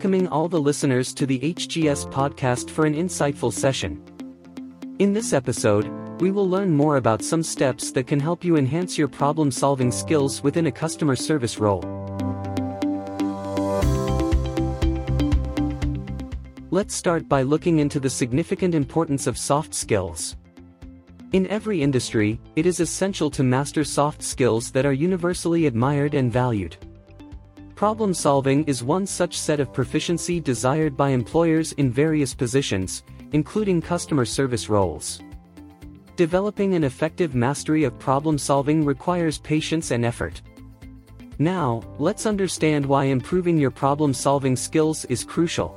welcoming all the listeners to the HGS podcast for an insightful session. In this episode, we will learn more about some steps that can help you enhance your problem solving skills within a customer service role. Let's start by looking into the significant importance of soft skills. In every industry, it is essential to master soft skills that are universally admired and valued. Problem solving is one such set of proficiency desired by employers in various positions, including customer service roles. Developing an effective mastery of problem solving requires patience and effort. Now, let's understand why improving your problem solving skills is crucial.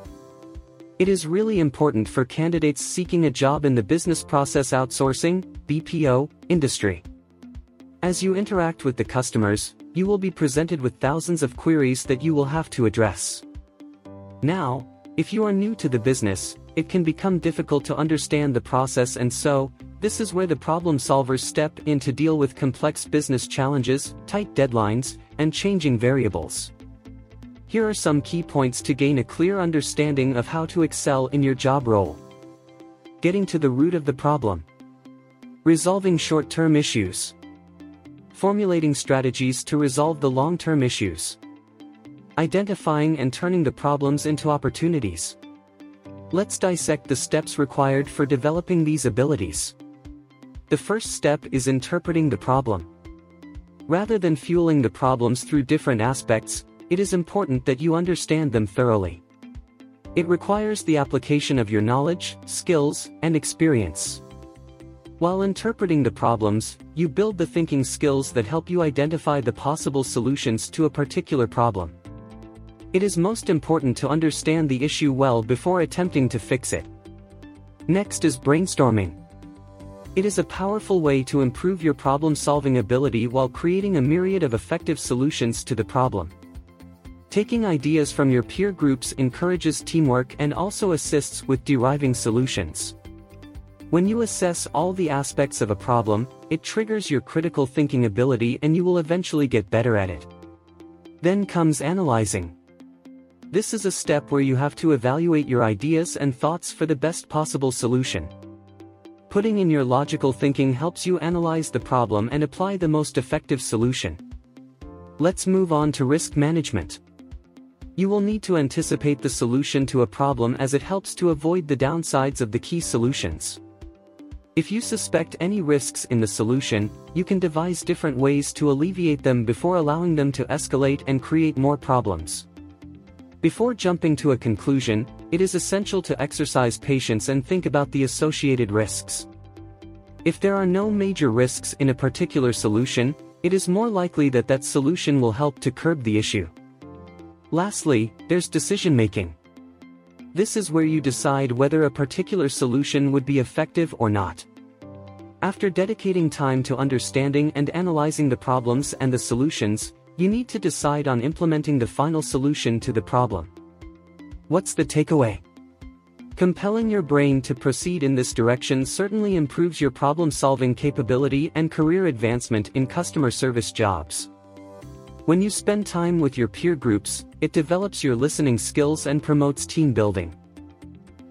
It is really important for candidates seeking a job in the business process outsourcing BPO industry. As you interact with the customers, you will be presented with thousands of queries that you will have to address. Now, if you are new to the business, it can become difficult to understand the process and so, this is where the problem solvers step in to deal with complex business challenges, tight deadlines, and changing variables. Here are some key points to gain a clear understanding of how to excel in your job role. Getting to the root of the problem. Resolving short-term issues. Formulating strategies to resolve the long-term issues. Identifying and turning the problems into opportunities. Let's dissect the steps required for developing these abilities. The first step is interpreting the problem. Rather than fueling the problems through different aspects, it is important that you understand them thoroughly. It requires the application of your knowledge, skills, and experience. While interpreting the problems, you build the thinking skills that help you identify the possible solutions to a particular problem. It is most important to understand the issue well before attempting to fix it. Next is brainstorming. It is a powerful way to improve your problem-solving ability while creating a myriad of effective solutions to the problem. Taking ideas from your peer groups encourages teamwork and also assists with deriving solutions. When you assess all the aspects of a problem, it triggers your critical thinking ability and you will eventually get better at it. Then comes analyzing. This is a step where you have to evaluate your ideas and thoughts for the best possible solution. Putting in your logical thinking helps you analyze the problem and apply the most effective solution. Let's move on to risk management. You will need to anticipate the solution to a problem as it helps to avoid the downsides of the key solutions. If you suspect any risks in the solution, you can devise different ways to alleviate them before allowing them to escalate and create more problems. Before jumping to a conclusion, it is essential to exercise patience and think about the associated risks. If there are no major risks in a particular solution, it is more likely that that solution will help to curb the issue. Lastly, there's decision making. This is where you decide whether a particular solution would be effective or not. After dedicating time to understanding and analyzing the problems and the solutions, you need to decide on implementing the final solution to the problem. What's the takeaway? Compelling your brain to proceed in this direction certainly improves your problem-solving capability and career advancement in customer service jobs. When you spend time with your peer groups, it develops your listening skills and promotes team building.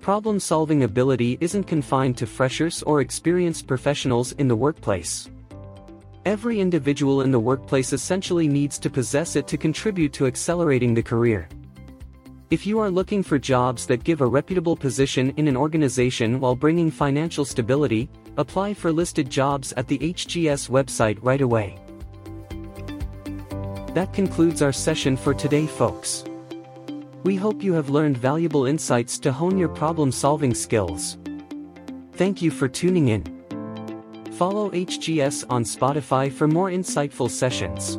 Problem-solving ability isn't confined to freshers or experienced professionals in the workplace. Every individual in the workplace essentially needs to possess it to contribute to accelerating the career. If you are looking for jobs that give a reputable position in an organization while bringing financial stability, apply for listed jobs at the HGS website right away. That concludes our session for today folks. We hope you have learned valuable insights to hone your problem-solving skills. Thank you for tuning in. Follow HGS on Spotify for more insightful sessions.